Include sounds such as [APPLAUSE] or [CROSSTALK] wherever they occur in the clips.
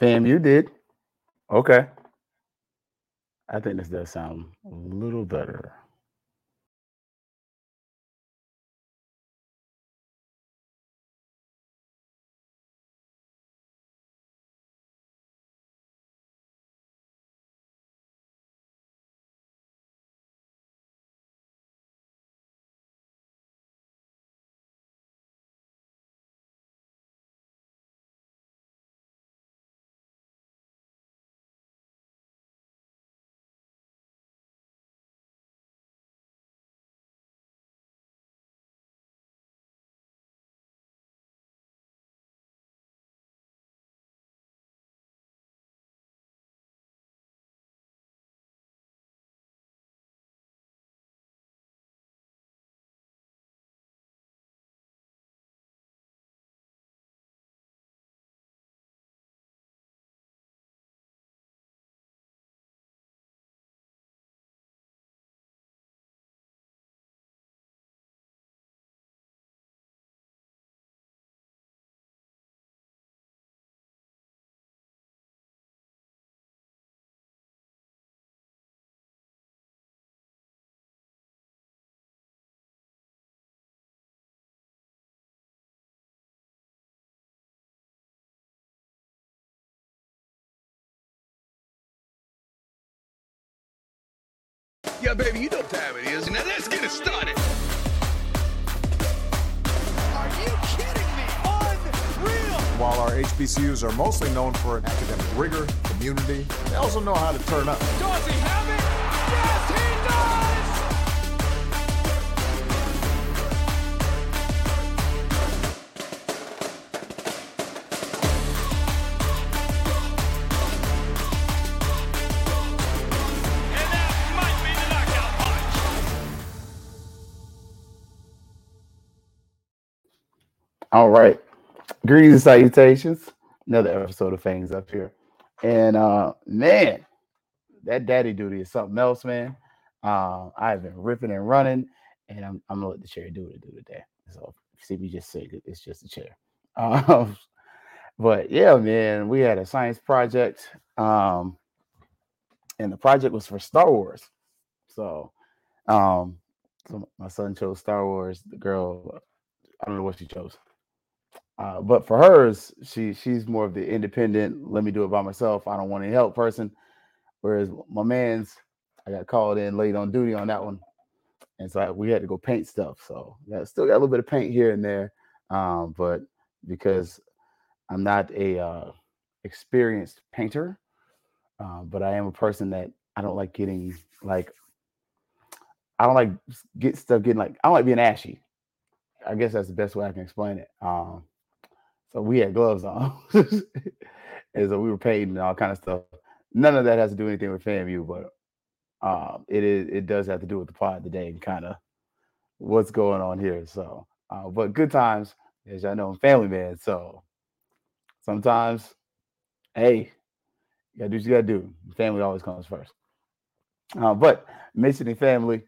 FAMU did. Okay. I think this does sound a little better. Yeah, baby, you know what time it is. Now let's get it started. Are you kidding me? Unreal! While our HBCUs are mostly known for academic rigor, community, they also know how to turn up. Does he have it? All right. Greetings and salutations. Another episode of Fangs up here. And uh man, that daddy duty is something else, man. Uh, I've been ripping and running, and I'm, I'm gonna let the chair do what it do today. So if you see me just say it's just a chair. Um, but yeah, man, we had a science project. Um, and the project was for Star Wars. So um so my son chose Star Wars, the girl, I don't know what she chose. Uh, but for hers, she she's more of the independent. Let me do it by myself. I don't want any help person. Whereas my man's, I got called in late on duty on that one, and so I, we had to go paint stuff. So yeah, still got a little bit of paint here and there, um, but because I'm not a uh, experienced painter, uh, but I am a person that I don't like getting like I don't like get stuff getting like I don't like being ashy. I guess that's the best way I can explain it. Um, so we had gloves on, [LAUGHS] and so we were painting and all kind of stuff. None of that has to do anything with FAMU, but um, it is it does have to do with the pod today and kind of what's going on here. So, uh, but good times, as y'all know, I'm family man. So sometimes, hey, you gotta do what you gotta do. Family always comes first. Uh, but mentioning family,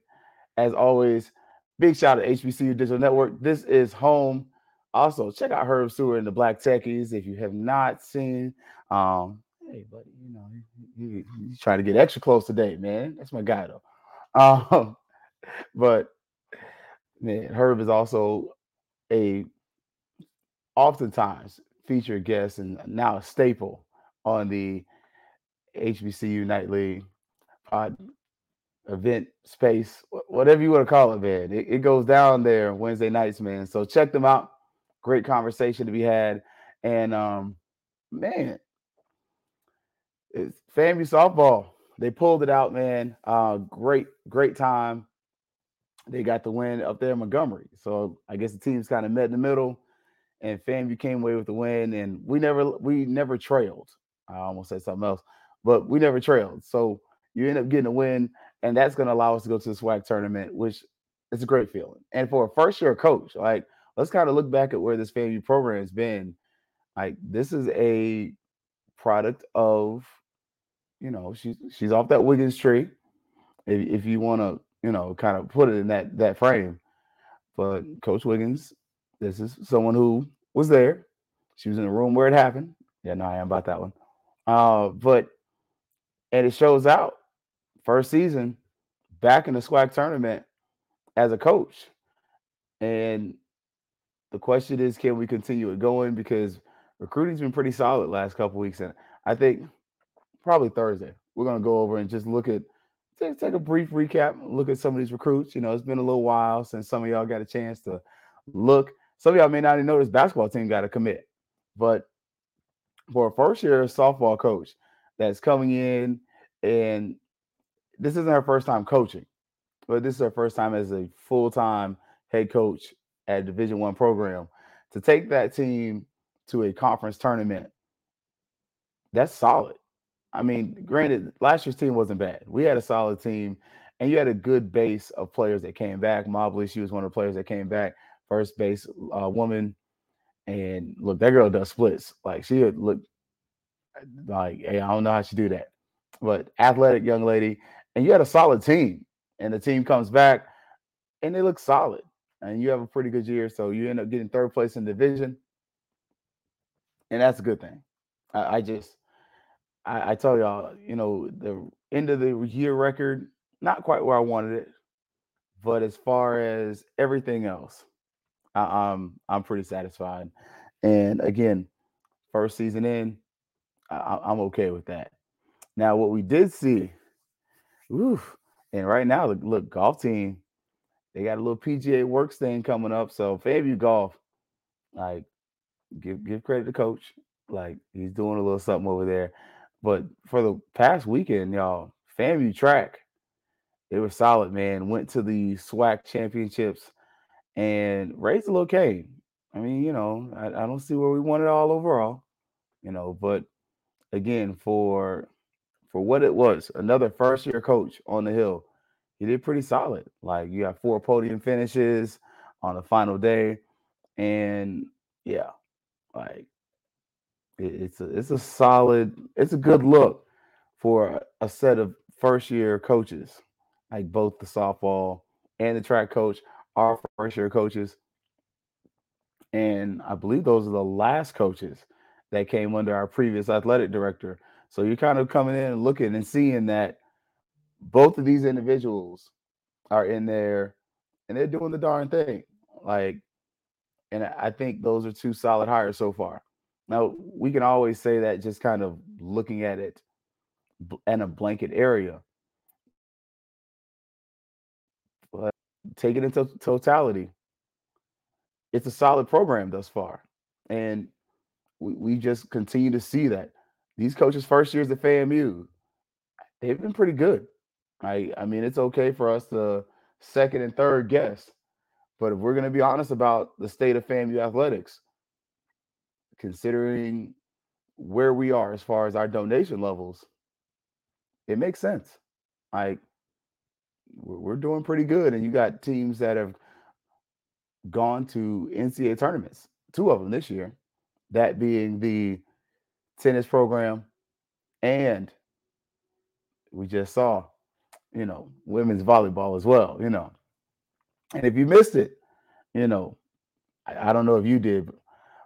as always, big shout out to HBCU Digital Network. This is home. Also, check out Herb Sewer and the Black Techies if you have not seen. Um, hey, buddy, you know, he- he's trying to get extra close today, man. That's my guy, though. [LAUGHS] Um, but man, Herb is also a oftentimes featured guest and now a staple on the HBCU Nightly pod event space, whatever you want to call it, man. It, it goes down there Wednesday nights, man. So check them out. Great conversation to be had. And um, man, it's FAMU softball. They pulled it out, man. Uh, great, great time. They got the win up there in Montgomery. So I guess the teams kind of met in the middle, and FAMU came away with the win. And we never, we never trailed. I almost said something else, but we never trailed. So you end up getting a win, and that's going to allow us to go to the SWAC tournament, which is a great feeling. And for a first year coach, like let's kind of look back at where this FAMU program has been. Like this is a product of, you know, she's she's off that Wiggins tree. If if you want to, you know, kind of put it in that that frame. But Coach Wiggins, this is someone who was there. She was in the room where it happened. Yeah, no, I am about that one. Uh, but and it shows out first season back in the SWAC tournament as a coach. And the question is, can we continue it going? Because recruiting's been pretty solid last couple weeks, and I think probably Thursday we're gonna go over and just look at take, take a brief recap, look at some of these recruits. You know, it's been a little while since some of y'all got a chance to look. Some of y'all may not even know this basketball team got to commit, but for a first year softball coach that's coming in and this isn't her first time coaching, but this is her first time as a full time head coach at Division One program to take that team to a conference tournament. That's solid. I mean, granted, last year's team wasn't bad. We had a solid team, and you had a good base of players that came back. Mobley, she was one of the players that came back, first base uh, woman. And look, that girl does splits. Like she look like, hey, I don't know how she do that, but athletic young lady. And you had a solid team, and the team comes back, and they look solid. And you have a pretty good year, so you end up getting third place in division, and that's a good thing. I, I just I, I tell y'all, you know, the end of the year record, not quite where I wanted it, but as far as everything else, I, I'm I'm pretty satisfied. And again, first season in, I, I'm okay with that. Now, what we did see, and right now, look, golf team, they got a little PGA works thing coming up. So FAMU golf, like, give give credit to coach. Like he's doing a little something over there. But for the past weekend, y'all, FAMU track, it was solid, man. Went to the SWAC championships and raised a little cane. I mean, you know, I, I don't see where we won it all overall, you know, but again, for for what it was, another first year coach on the hill, he did pretty solid. Like you got four podium finishes on the final day, and yeah, like it- it's a it's a solid, it's a good look for a set of first year coaches, like both the softball and the track coach are first year coaches. And I believe those are the last coaches that came under our previous athletic director. So you're kind of coming in and looking and seeing that both of these individuals are in there and they're doing the darn thing. Like, and I think those are two solid hires so far. Now we can always say that just kind of looking at it in a blanket area, but take it into totality. It's a solid program thus far, and we, we just continue to see that these coaches' first years at FAMU, they've been pretty good. I I mean, it's okay for us to second and third guess, but if we're going to be honest about the state of FAMU athletics, considering where we are as far as our donation levels, it makes sense. Like we're, we're doing pretty good, and you got teams that have gone to NCAA tournaments, two of them this year, that being the tennis program and we just saw, you know, women's volleyball as well, you know. And if you missed it, you know, I, I don't know if you did,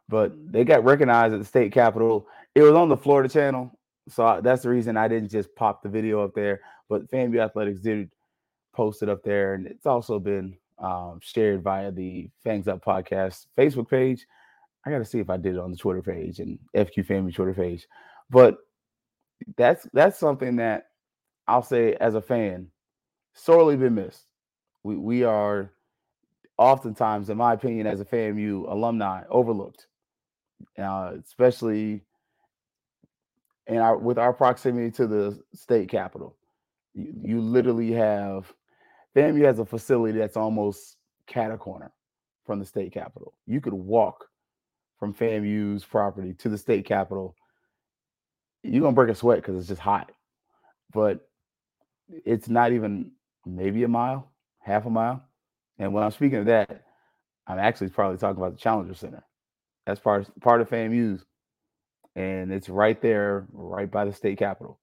but they got recognized at the state capitol. It was on the Florida channel. So I- that's the reason I didn't just pop the video up there. But FAMU Athletics did post it up there. And it's also been um, shared via the Fangs Up Podcast Facebook page. I got to see if I did it on the Twitter page and FQ Family Twitter page. But that's that's something that I'll say as a fan, sorely been missed. We we are oftentimes, in my opinion, as a FAMU alumni, overlooked, uh, especially in our with our proximity to the state capital. You, you literally have FAMU has a facility that's almost cat a corner from the state capital. You could walk from FAMU's property to the state capital. You're gonna break a sweat because it's just hot, but it's not even maybe a mile, half a mile. And when I'm speaking of that, I'm actually probably talking about the Challenger Center. That's part part of FAMU's, and it's right there, right by the state capitol.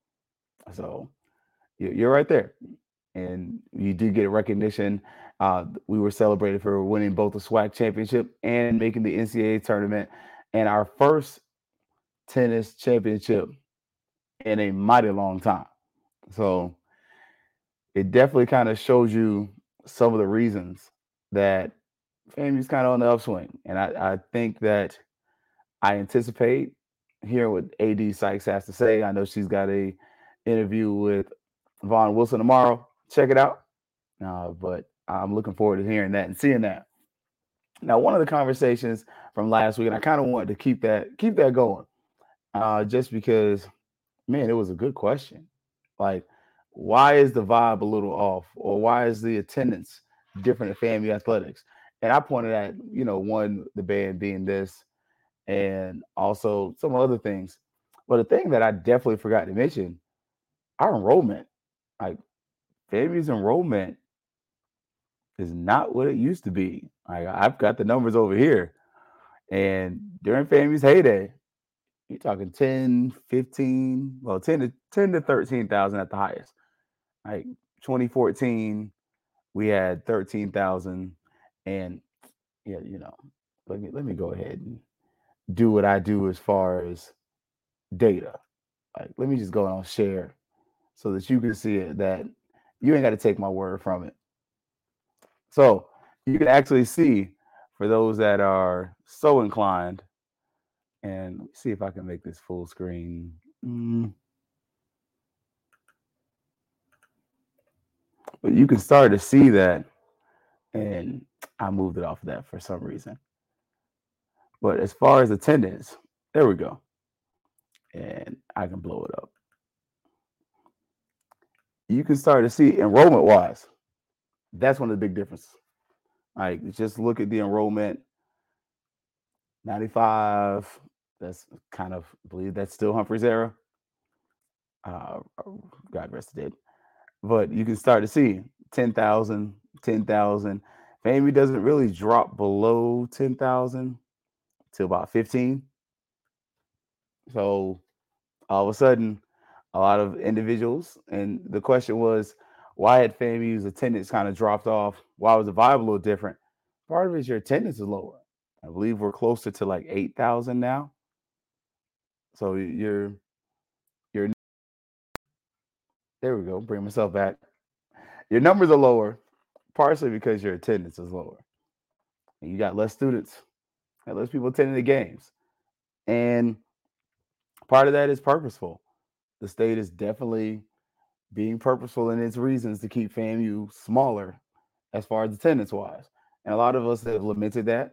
So you- you're right there, and you did get recognition. Uh, we were celebrated for winning both the SWAC championship and making the NCAA tournament, and our first tennis championship in a mighty long time. So it definitely kind of shows you some of the reasons that FAMU's kind of on the upswing. And I, I think that I anticipate hearing what AD Sykes has to say. I know she's got a interview with Vaughn Wilson tomorrow. Check it out. Uh, but I'm looking forward to hearing that and seeing that. Now, one of the conversations from last week, and I kind of wanted to keep that keep that going, uh, just because, man, it was a good question. Like, why is the vibe a little off, or why is the attendance different at FAMU athletics? And I pointed at, you know, one the band being this, and also some other things. But the thing that I definitely forgot to mention, our enrollment, like FAMU's enrollment is not what it used to be. Like I've got the numbers over here. And during FAMU's heyday, you're talking 10, 15, well, 10 to 10 to 13,000 at the highest. Like 2014, we had 13,000. And yeah, you know, let me let me go ahead and do what I do as far as data. Like let me just go on share so that you can see it that you ain't got to take my word from it. So you can actually see for those that are so inclined, and see if I can make this full screen. Mm. But you can start to see that, and I moved it off of that for some reason. But as far as attendance, there we go. And I can blow it up. You can start to see enrollment wise. That's one of the big differences. Like just look at the enrollment 95. That's kind of I believe that's still Humphries' era. Uh, God rest it. But you can start to see 10,000, 10,000. FAMU doesn't really drop below 10,000 till about 15. So all of a sudden, a lot of individuals, and the question was, why had FAMU's attendance kind of dropped off? Why was the vibe a little different? Part of it is your attendance is lower. I believe we're closer to like 8,000 now. So you're, there we go, bring myself back. Your numbers are lower, partially because your attendance is lower. And you got less students, got less people attending the games. And part of that is purposeful. The state is definitely being purposeful in its reasons to keep FAMU smaller as far as attendance wise. And a lot of us have lamented that,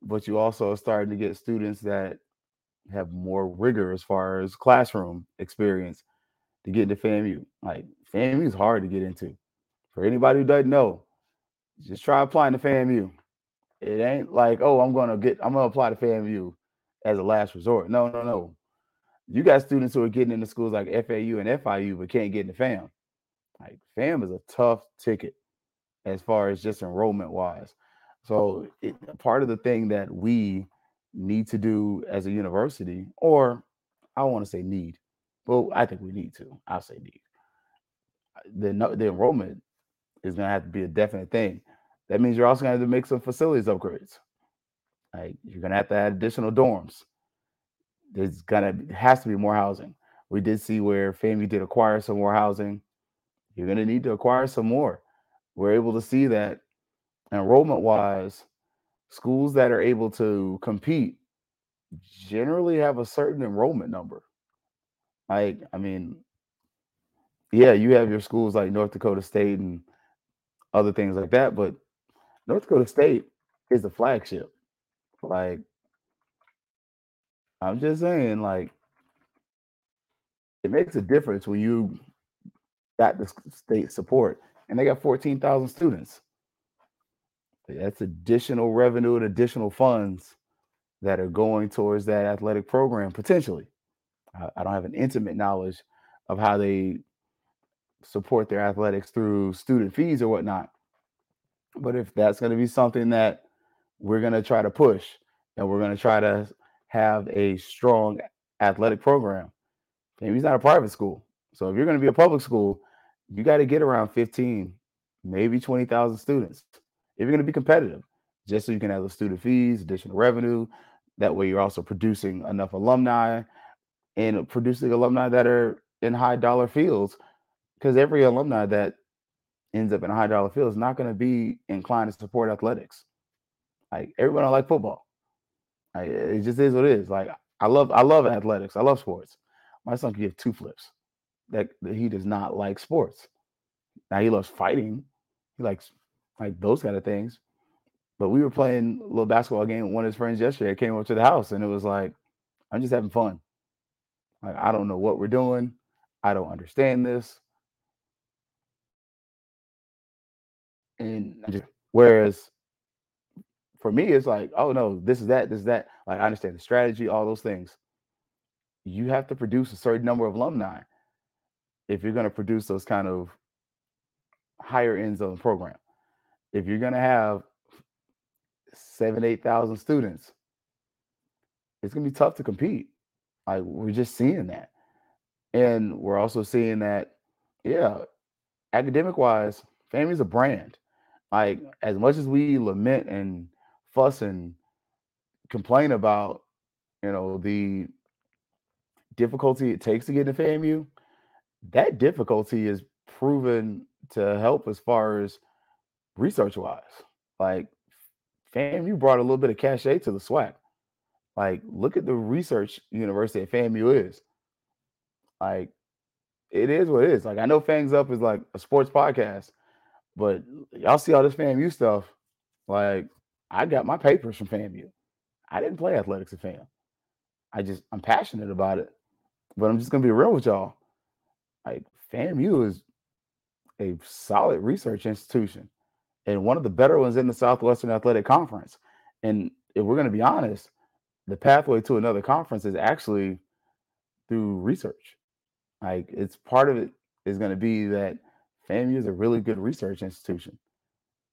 but you also are starting to get students that have more rigor as far as classroom experience to get into FAMU. Like FAMU is hard to get into. For anybody who doesn't know, just try applying to FAMU. It ain't like, oh, I'm gonna get, I'm gonna apply to FAMU as a last resort. No, no, no. You got students who are getting into schools like FAU and FIU, but can't get into FAM. Like FAM is a tough ticket as far as just enrollment wise. So it, part of the thing that we need to do as a university, or I want to say need, well, I think we need to. I'll say need. Uh, the the enrollment is going to have to be a definite thing. That means you're also going to have to make some facilities upgrades. Like you're going to have to add additional dorms. There's gonna has to be more housing. We did see where FAMU did acquire some more housing. You're going to need to acquire some more. We're able to see that enrollment wise, schools that are able to compete generally have a certain enrollment number. Like, I mean, yeah, you have your schools like North Dakota State and other things like that, but North Dakota State is the flagship. Like, I'm just saying, like, it makes a difference when you got the state support and they got 14,000 students. That's additional revenue and additional funds that are going towards that athletic program potentially. I don't have an intimate knowledge of how they support their athletics through student fees or whatnot. But if that's going to be something that we're going to try to push and we're going to try to have a strong athletic program, it's not a private school. So if you're going to be a public school, you got to get around 15, maybe 20,000 students if you're going to be competitive, just so you can have the student fees, additional revenue. That way, you're also producing enough alumni and producing alumni that are in high dollar fields because every alumni that ends up in a high dollar field is not going to be inclined to support athletics. Like everybody don't like football. Like, it just is what it is. Like I love I love athletics. I love sports. My son can give two flips. That, that he does not like sports. Now he loves fighting. He likes like those kind of things. But we were playing a little basketball game with one of his friends yesterday. I came over to the house and it was like, I'm just having fun. Like I don't know what we're doing. I don't understand this. And just, [LAUGHS] whereas for me, it's like, oh no, this is that, this is that. Like I understand the strategy, all those things. You have to produce a certain number of alumni if you're going to produce those kind of higher ends of the program. If you're going to have seven, eight thousand students, it's going to be tough to compete. Like we're just seeing that, and we're also seeing that, yeah, academic wise, FAMU's a brand. Like as much as we lament and fuss and complain about, you know, the difficulty it takes to get into FAMU, that difficulty is proven to help as far as research wise. Like FAMU brought a little bit of cachet to the SWAC. Like, look at the research university at FAMU is. Like, it is what it is. Like, I know Fangs Up is like a sports podcast, but y'all see all this FAMU stuff. Like, I got my papers from FAMU. I didn't play athletics at FAM. I just I'm passionate about it. But I'm just gonna be real with y'all. Like FAMU is a solid research institution and one of the better ones in the Southwestern Athletic Conference. And if we're gonna be honest, the pathway to another conference is actually through research. Like it's part of it is going to be that FAMU is a really good research institution.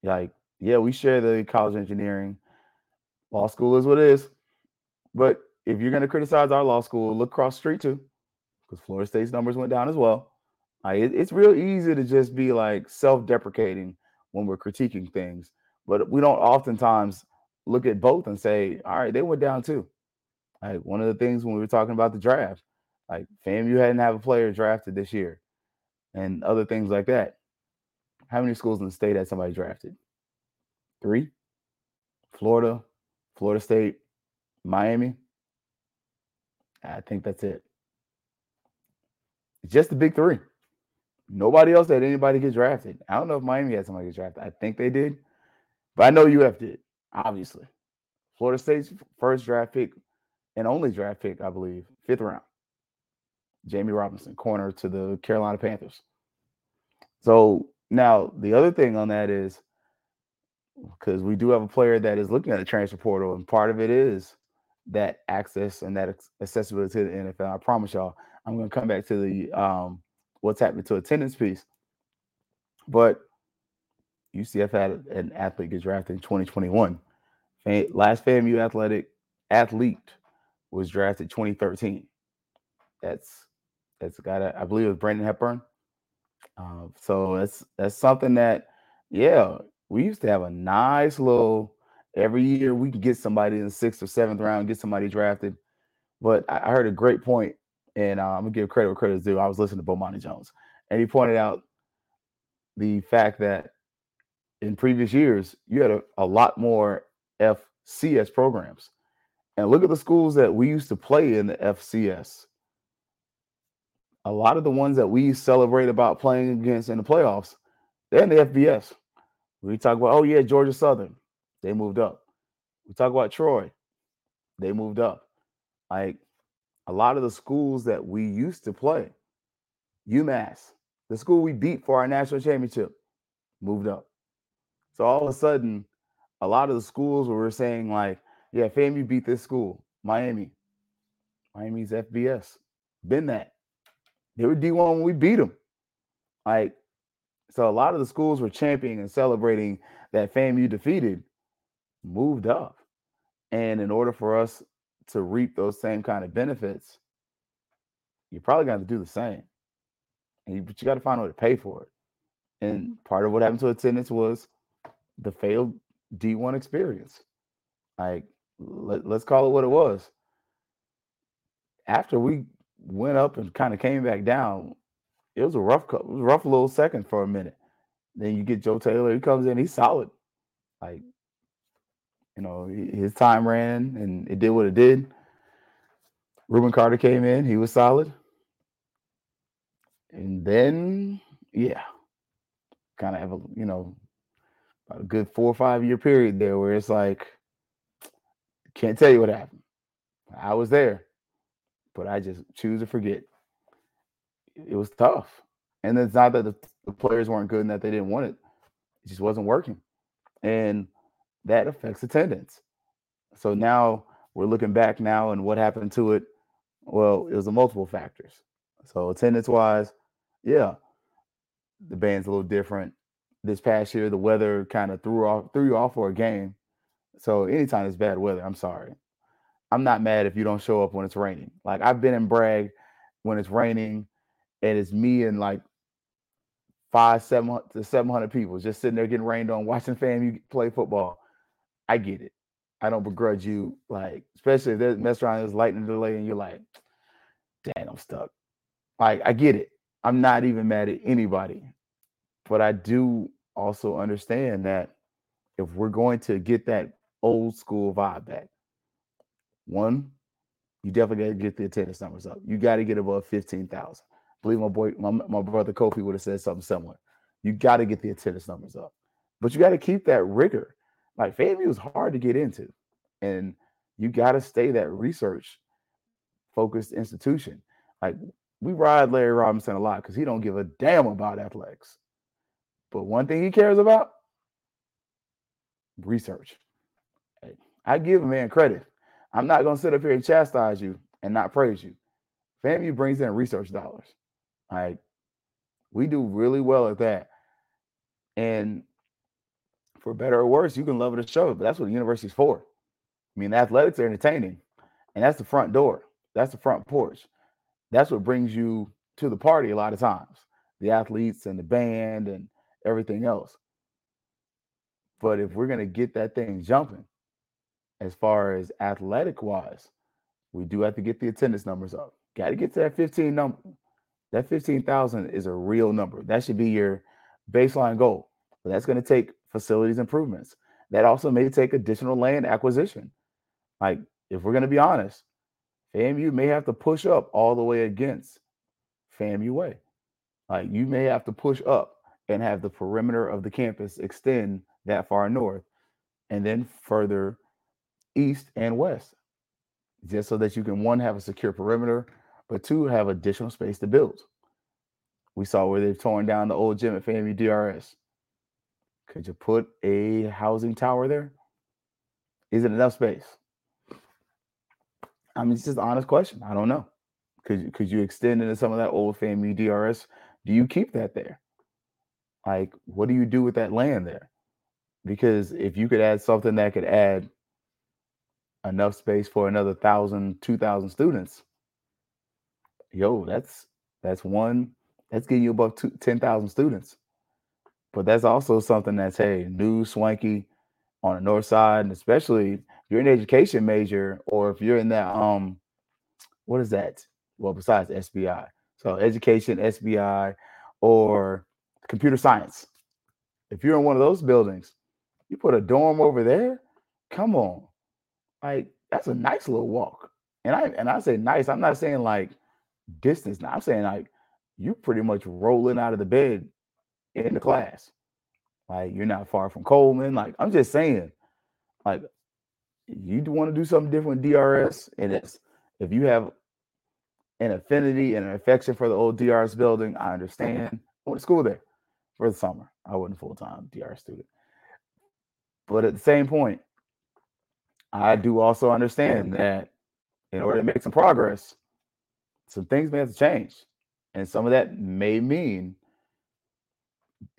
Like, yeah, we share the college engineering. Law school is what it is. But if you're going to criticize our law school, look across the street too, because Florida State's numbers went down as well. Like, it- it's real easy to just be like self-deprecating when we're critiquing things, but we don't oftentimes look at both and say, all right, they went down too. Like one of the things when we were talking about the draft, like FAMU hadn't have a player drafted this year, and other things like that. How many schools in the state had somebody drafted? Three. Florida, Florida State, Miami. I think that's it. Just the big three. Nobody else had anybody get drafted. I don't know if Miami had somebody get drafted. I think they did, but I know UF did. Obviously, Florida State's first draft pick and only draft pick, I believe, fifth round. Jammie Robinson, corner to the Carolina Panthers. So now the other thing on that is because we do have a player that is looking at the transfer portal, and part of it is that access and that accessibility to the NFL. I promise y'all, I'm going to come back to the um, what's happening to attendance piece. But UCF had an athlete get drafted in 2021. Last FAMU athletic athlete was drafted 2013. That's that's that I believe it was Brandon Hepburn. Um, so that's that's something that, yeah, we used to have a nice little every year we could get somebody in the sixth or seventh round, get somebody drafted. But I, I heard a great point, and uh, I'm gonna give credit where credit is due. I was listening to Bomani Jones, and he pointed out the fact that in previous years you had a, a lot more FCS programs. And look at the schools that we used to play in the FCS. A lot of the ones that we celebrate about playing against in the playoffs, they're in the FBS. We talk about, oh yeah, Georgia Southern, they moved up. We talk about Troy, they moved up. Like a lot of the schools that we used to play, UMass, the school we beat for our national championship, moved up. So all of a sudden, a lot of the schools where we're saying like, yeah, FAMU beat this school, Miami. Miami's FBS. Been that. They were D1 when we beat them. Like, so a lot of the schools were championing and celebrating that FAMU defeated, moved up. And in order for us to reap those same kind of benefits, you're probably going to to do the same. And you, but you got to find a way to pay for it. And mm-hmm. part of what happened to attendance was the failed D1 experience. Like, let, let's call it what it was. After we went up and kind of came back down. It was a rough, it was a rough little second for a minute. Then you get Joe Taylor. He comes in. He's solid. Like, you know, his time ran and it did what it did. Rubin Carter came in. He was solid. And then, yeah, kind of have a, you know, about a good four or five year period there where it's like, can't tell you what happened. I was there, but I just choose to forget. It was tough. And it's not that the, the players weren't good and that they didn't want it, it just wasn't working. And that affects attendance. So now we're looking back now and what happened to it. Well, it was a multiple factors. So attendance wise, yeah, the band's a little different. This past year, the weather kind of threw off threw you off for a game. So anytime it's bad weather, I'm sorry. I'm not mad if you don't show up when it's raining. Like I've been in Bragg when it's raining and it's me and like five, seven to seven hundred people just sitting there getting rained on, watching FAMU play football. I get it. I don't begrudge you, like, especially if there's mess around, there's lightning delay, and you're like, dang, I'm stuck. Like, I get it. I'm not even mad at anybody. But I do also understand that if we're going to get that old school vibe back, one, you definitely got to get the attendance numbers up. You got to get above 15,000. believe my boy, my, my brother Kofi would have said something similar. You got to get the attendance numbers up, but you got to keep that rigor. Like FAMU is hard to get into, and you got to stay that research focused institution. Like we ride Larry Robinson a lot because he don't give a damn about athletics, but one thing he cares about research. I give a man credit. I'm not gonna sit up here and chastise you and not praise you. FAMU brings in research dollars. Like we do really well at that. And for better or worse, you can love it or show it, but that's what the university's for. I mean, athletics are entertaining, and that's the front door. That's the front porch. That's what brings you to the party a lot of times. The athletes and the band and everything else. But if we're gonna get that thing jumping, as far as athletic wise, we do have to get the attendance numbers up. Got to get to that 15 number. That 15,000 is a real number. That should be your baseline goal. But that's going to take facilities improvements. That also may take additional land acquisition. Like, if we're going to be honest, FAMU may have to push up all the way against FAMU Way. Like, you may have to push up and have the perimeter of the campus extend that far north and then further east and west, just so that you can one have a secure perimeter, but two have additional space to build. We saw where they've torn down the old gym at FAMU DRS. Could you put a housing tower there? Is it enough space? I mean, it's just an honest question. I don't know. Could could you extend into some of that old FAMU DRS? Do you keep that there? Like, what do you do with that land there? Because if you could add something that could add enough space for another thousand, two thousand students, yo, that's that's one that's getting you above two, 10,000 students. But that's also something that's hey, new, swanky on the north side, and especially if you're an education major or if you're in that um, what is that? Well, besides SBI, so education, SBI, or computer science. If you're in one of those buildings, you put a dorm over there. Come on, like that's a nice little walk. And I and I say nice. I'm not saying like distance. Now I'm saying like you pretty much rolling out of the bed in the class. Like you're not far from Coleman. Like I'm just saying, like you want to do something different with DRS, and it's if you have an affinity and an affection for the old DRS building, I understand. I went to school there for the summer. I wasn't full time DR student, but at the same point, I do also understand that in order to make some progress, some things may have to change. And some of that may mean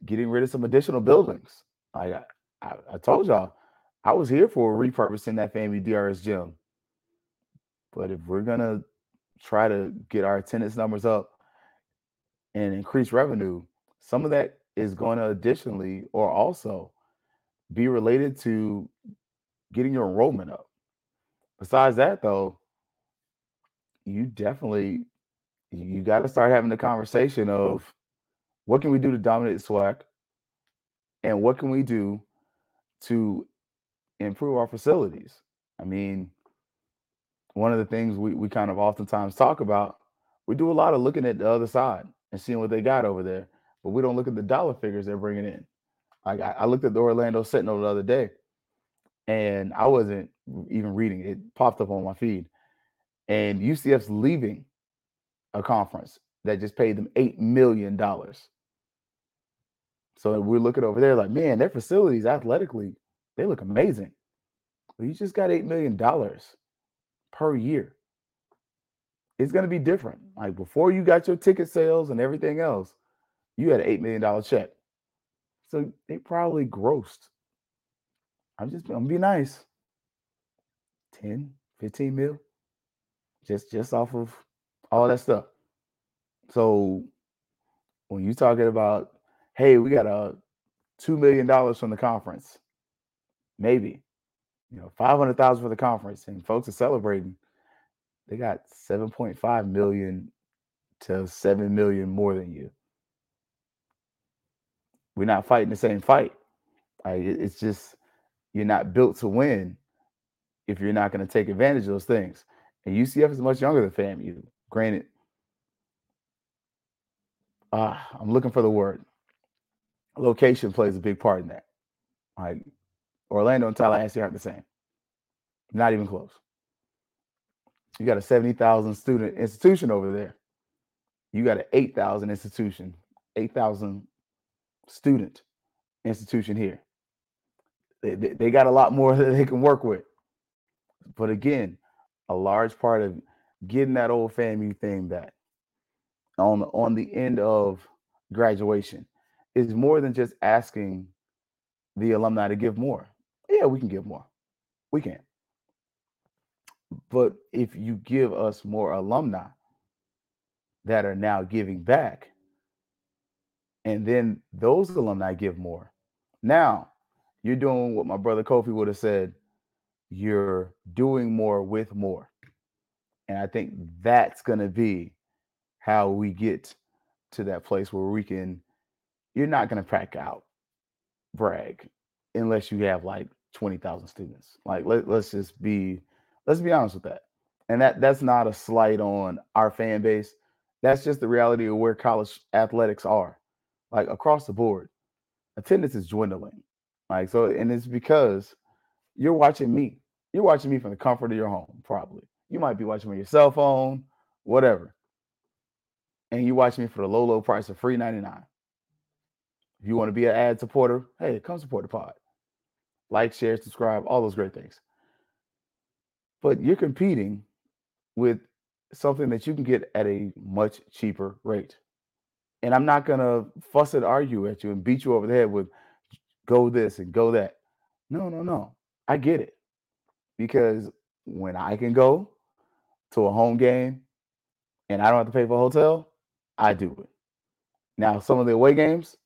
getting rid of some additional buildings. Like I, I, I told y'all, I was here for repurposing that FAMU DRS gym. But if we're gonna try to get our attendance numbers up and increase revenue, some of that is going to additionally or also be related to getting your enrollment up. Besides that, though, you definitely you got to start having the conversation of what can we do to dominate SWAC and what can we do to improve our facilities. I mean, one of the things we, we kind of oftentimes talk about, we do a lot of looking at the other side and seeing what they got over there, but we don't look at the dollar figures they're bringing in. Like I, I looked at the Orlando Sentinel the other day, and I wasn't even reading it. popped up on my feed, and UCF's leaving a conference that just paid them eight million dollars. So we're looking over there like, man, their facilities athletically, they look amazing. But you just got eight million dollars per year. It's gonna be different. Like before you got your ticket sales and everything else, you had an eight million dollar check. So they probably grossed. I'm just I'm be nice. 10, 15 mil. Just just off of all that stuff. So when you're talking about, hey, we got a two million dollars from the conference, maybe, you know, five hundred thousand for the conference, and folks are celebrating. They got seven point five million to seven million more than you. We're not fighting the same fight. Like it's just you're not built to win if you're not going to take advantage of those things. And UCF is much younger than FAMU. Granted, uh, I'm looking for the word. Location plays a big part in that. Like Orlando and Tallahassee aren't the same. Not even close. You got a 70,000 student institution over there. You got an 8,000 institution, 8,000 student institution here. They, they, they got a lot more [LAUGHS] that they can work with. But again, a large part of getting that old FAMU thing back on on the end of graduation is more than just asking the alumni to give more. Yeah, we can give more. We can. But if you give us more alumni that are now giving back, and then those alumni give more, now you're doing what my brother Kofi would have said you're doing more with more. And I think that's going to be how we get to that place where we can, you're not going to pack out Bragg unless you have like 20,000 students. Like, let, let's just be, let's be honest with that. And that that's not a slight on our fan base. That's just the reality of where college athletics are. Like across the board, attendance is dwindling. Like, so, and it's because you're watching me. You're watching me from the comfort of your home, probably. You might be watching on your cell phone, whatever. And you watch me for the low, low price of free 99. If you want to be an ad supporter, hey, come support the pod. Like, share, subscribe, all those great things. But you're competing with something that you can get at a much cheaper rate. And I'm not gonna fuss and argue at you and beat you over the head with go this and go that. No, no, no. I get it. Because when I can go to a home game and I don't have to pay for a hotel, I do it. Now, some of the away games,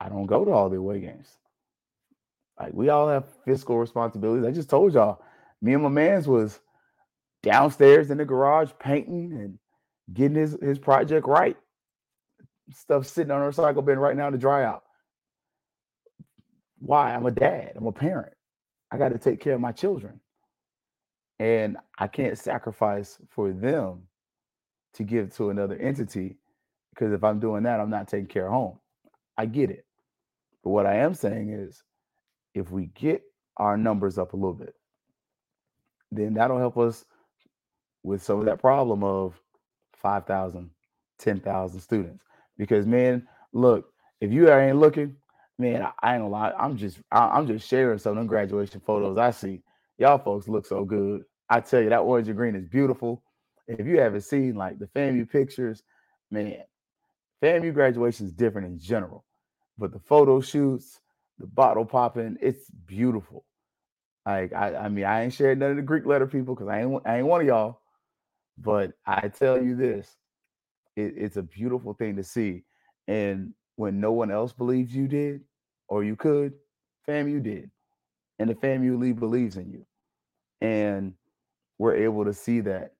I don't go to all the away games. Like we all have fiscal responsibilities. I just told y'all, me and my man's was downstairs in the garage painting and getting his, his project right. Stuff sitting on a recycle bin right now to dry out. Why? I'm a dad. I'm a parent. I got to take care of my children. And I can't sacrifice for them to give to another entity because if I'm doing that, I'm not taking care of home. I get it. But what I am saying is if we get our numbers up a little bit, then that'll help us with some of that problem of 5,000, 10,000 students. Because man, look, if you ain't looking, man, I, I ain't gonna lie. I'm just, I, I'm just sharing some of them graduation photos I see. Y'all folks look so good. I tell you, that orange and green is beautiful. If you haven't seen like the FAMU pictures, man, FAMU graduation is different in general, but the photo shoots, the bottle popping, it's beautiful. Like I, I mean, I ain't shared none of the Greek letter people because I ain't I ain't one of y'all. But I tell you this, it, it's a beautiful thing to see. And when no one else believes you did or you could, fam, you did. And the league believes in you. And we're able to see that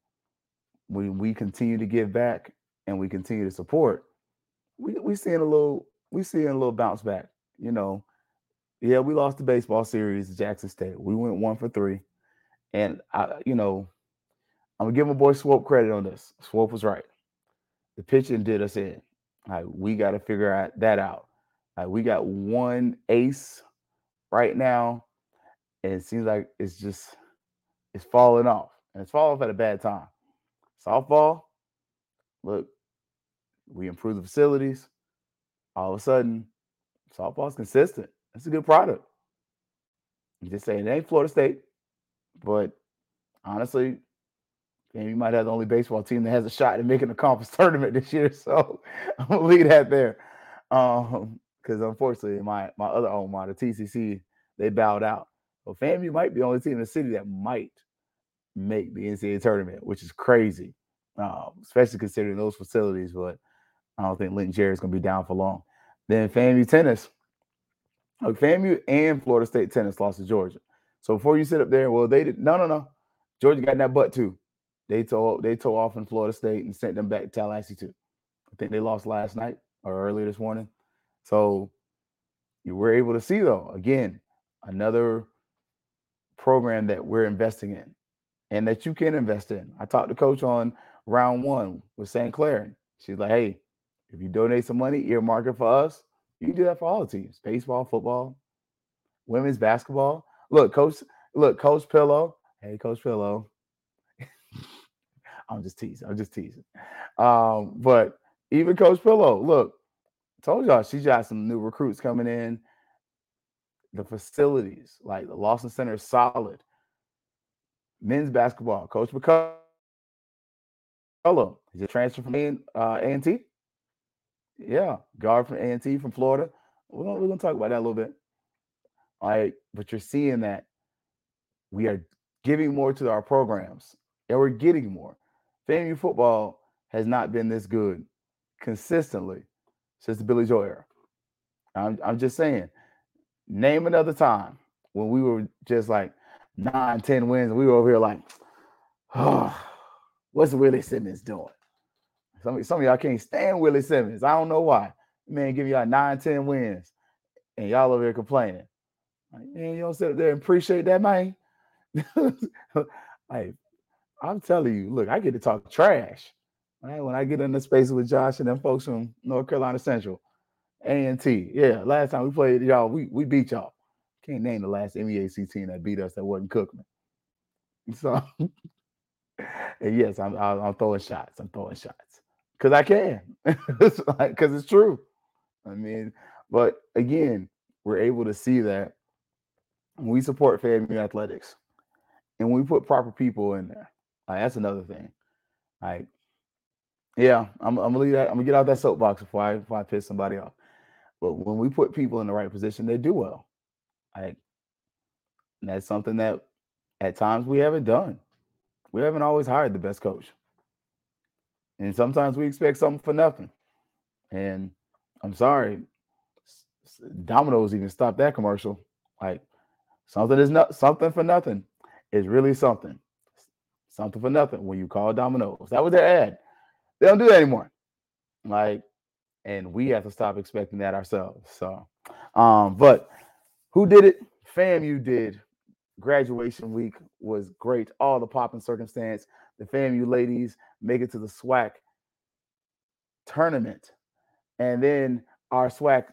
when we continue to give back and we continue to support, we we seeing a little we seeing a little bounce back. You know, yeah, we lost the baseball series to Jackson State. We went one for three, and I, you know, I'm gonna give my boy Swope credit on this. Swope was right. The pitching did us in. Like we got to figure out that out. Like we got one ace right now, and it seems like it's just it's falling off, and it's falling off at a bad time. Softball, look, we improve the facilities. All of a sudden, softball's consistent. It's a good product. I'm just saying it ain't Florida State, but honestly, and you might have the only baseball team that has a shot at making the conference [LAUGHS] tournament this year. So [LAUGHS] I'm gonna leave that there. Um, because unfortunately, my my other alma mater, TCC, they bowed out. So FAMU might be the only team in the city that might make the NCAA tournament, which is crazy, um, especially considering those facilities. But I don't think Linton Jerry is to be down for long. Then FAMU tennis. Look, FAMU and Florida State tennis lost to Georgia. So before you sit up there, well, they did no, no, no. Georgia got in that butt too. They tore they tore off in Florida State and sent them back to Tallahassee too. I think they lost last night or earlier this morning. So you were able to see though again another program that we're investing in and that you can invest in. I talked to coach on round one with St. Clair. She's like, hey, if you donate some money, earmark it for us. You do that for all the teams: baseball, football, women's basketball. Look, coach. Look, Coach Pillow. Hey, Coach Pillow. I'm just teasing. I'm just teasing. Um, but even Coach Pillow, look, told y'all she's got some new recruits coming in. The facilities, like the Lawson Center, is solid. Men's basketball, Coach McCullum. He's a transfer from A uh. Yeah, guard from A&T from Florida. We're gonna, we're gonna talk about that a little bit. All right, but you're seeing that we are giving more to our programs, and we're getting more. FAMU football has not been this good consistently since the Billy Joe era. I'm, I'm just saying, name another time when we were just like nine, 10 wins, and we were over here like, oh, what's Willie Simmons doing? Some, some of y'all can't stand Willie Simmons. I don't know why. Man, give y'all nine, 10 wins, and y'all over here complaining. Like, man, you don't sit up there and appreciate that, man. [LAUGHS] like, I'm telling you, look, I get to talk trash. Right? When I get in the space with Josh and them folks from North Carolina Central, A and T. Yeah, last time we played y'all, we we beat y'all. Can't name the last MEAC team that beat us that wasn't Cookman. [LAUGHS] So, and yes, I'm I'm throwing shots. I'm throwing shots because I can, [LAUGHS] because it's, true. I mean, but again, we're able to see that we support FAMU athletics and we put proper people in there. That's another thing. Like, yeah, I'm, I'm gonna leave that. I'm gonna get out that soapbox before I before I piss somebody off. But when we put people in the right position, they do well. Like, that's something that at times we haven't done. We haven't always hired the best coach, and sometimes we expect something for nothing. And I'm sorry, Domino's even stopped that commercial. Like, something is not something for nothing is really something. Something for nothing when you call Domino's. That was their ad. They don't do that anymore. Like, and we have to stop expecting that ourselves. So, um, but who did it? FAMU did. Graduation week was great. All the popping circumstance. The FAMU ladies make it to the SWAC tournament, and then our SWAC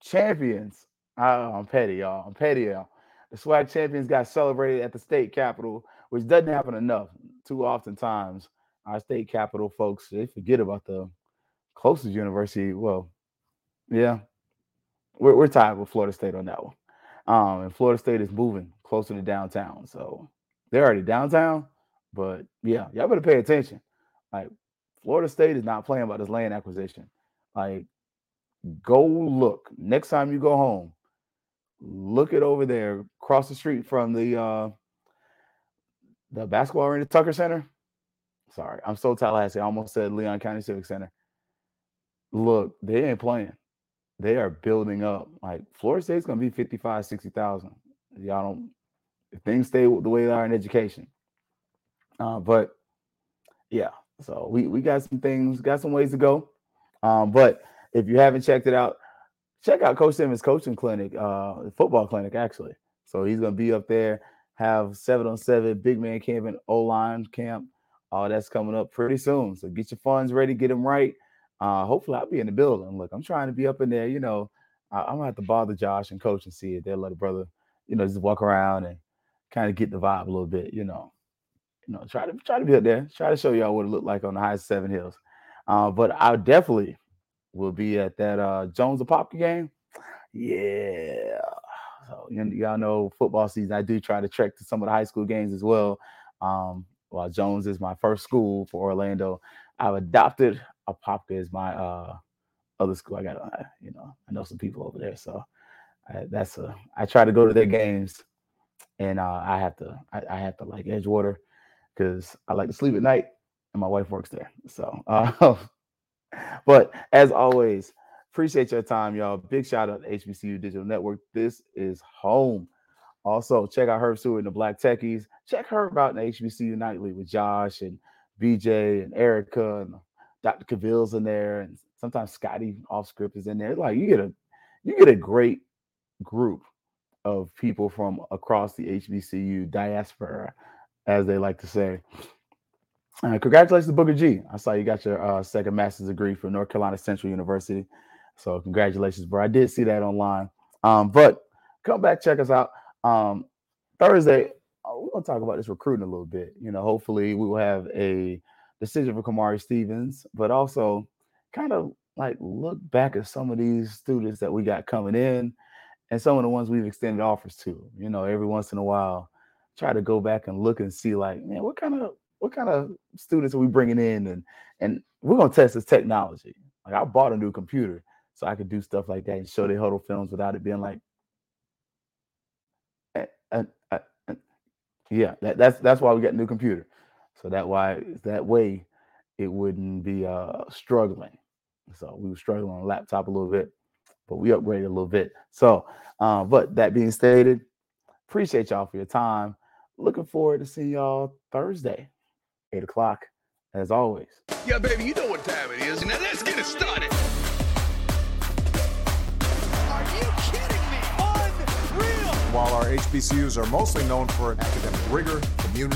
champions. Oh, I'm petty, y'all. I'm petty, y'all. The SWAC champions got celebrated at the state capitol, which doesn't happen enough. Too often times, our state capital folks they forget about the closest university. Well, yeah, we're, we're tied with Florida State on that one. Um, and Florida State is moving closer to downtown, so they're already downtown. But yeah, y'all better pay attention. Like Florida State is not playing about this land acquisition. Like, go look next time you go home. Look it over there across the street from the uh the basketball arena, Tucker Center. Sorry, I'm so Tallahassee. I almost said Leon County Civic Center. Look, they ain't playing. They are building up. Like Florida State's gonna be 55, 60,000. Y'all don't if things stay the way they are in education. Uh, but yeah, So we we got some things, got some ways to go. Um, but if you haven't checked it out, check out Coach Simmons' coaching clinic, uh, football clinic actually. So he's gonna be up there, have seven on seven, big man camp and O line camp. All that's coming up pretty soon. So get your funds ready, get them right. Uh, hopefully I'll be in the building. Look, I'm trying to be up in there. You know, I, I'm gonna have to bother Josh and coach and see it. They'll let a brother, you know, just walk around and kind of get the vibe a little bit. You know, you know, try to try to be up there. Try to show y'all what it looked like on the high seven hills. Uh, but I definitely will be at that uh, Jones Apopka game. Yeah. So y- y'all know football season. I do try to trek to some of the high school games as well. Um, while Jones is my first school for Orlando, I've adopted Apopka as my uh, other school. I got, uh, you know, I know some people over there, so I, that's a. I try to go to their games, and uh, I have to. I, I have to like Edgewater because I like to sleep at night, and my wife works there. So, uh, [LAUGHS] but as always, appreciate your time, y'all. Big shout out to HBCU Digital Network. This is home. Also, check out Herb Stewart and the Black Techies. Check Herb out in the HBCU Nightly with Josh and BJ and Erica and Dr. Cavill's in there, and sometimes Scotty off script is in there. Like you get a you get a great group of people from across the HBCU diaspora, as they like to say. Uh, congratulations to Booker G. I saw you got your uh, second master's degree from North Carolina Central University. So congratulations, bro. I did see that online. Um, but come back, check us out. Um, Thursday, uh, we're gonna talk about this recruiting a little bit. You know, hopefully we will have a decision for Kamari Stevens, but also kind of like look back at some of these students that we got coming in and some of the ones we've extended offers to. You know, every once in a while, try to go back and look and see like, man, what kind of what kind of students are we bringing in and and we're gonna test this technology. Like I bought a new computer so I could do stuff like that and show the huddle films without it being like, eh, eh, eh, yeah, that, that's that's why we got a new computer. So that why that way it wouldn't be uh struggling. So we were struggling on laptop a little bit, but we upgraded a little bit. So, uh, but that being stated, appreciate y'all for your time. Looking forward to seeing y'all Thursday, eight o'clock, as always. Yeah, baby, you know what time it is. Now let's get it started. While our HBCUs are mostly known for academic rigor, community,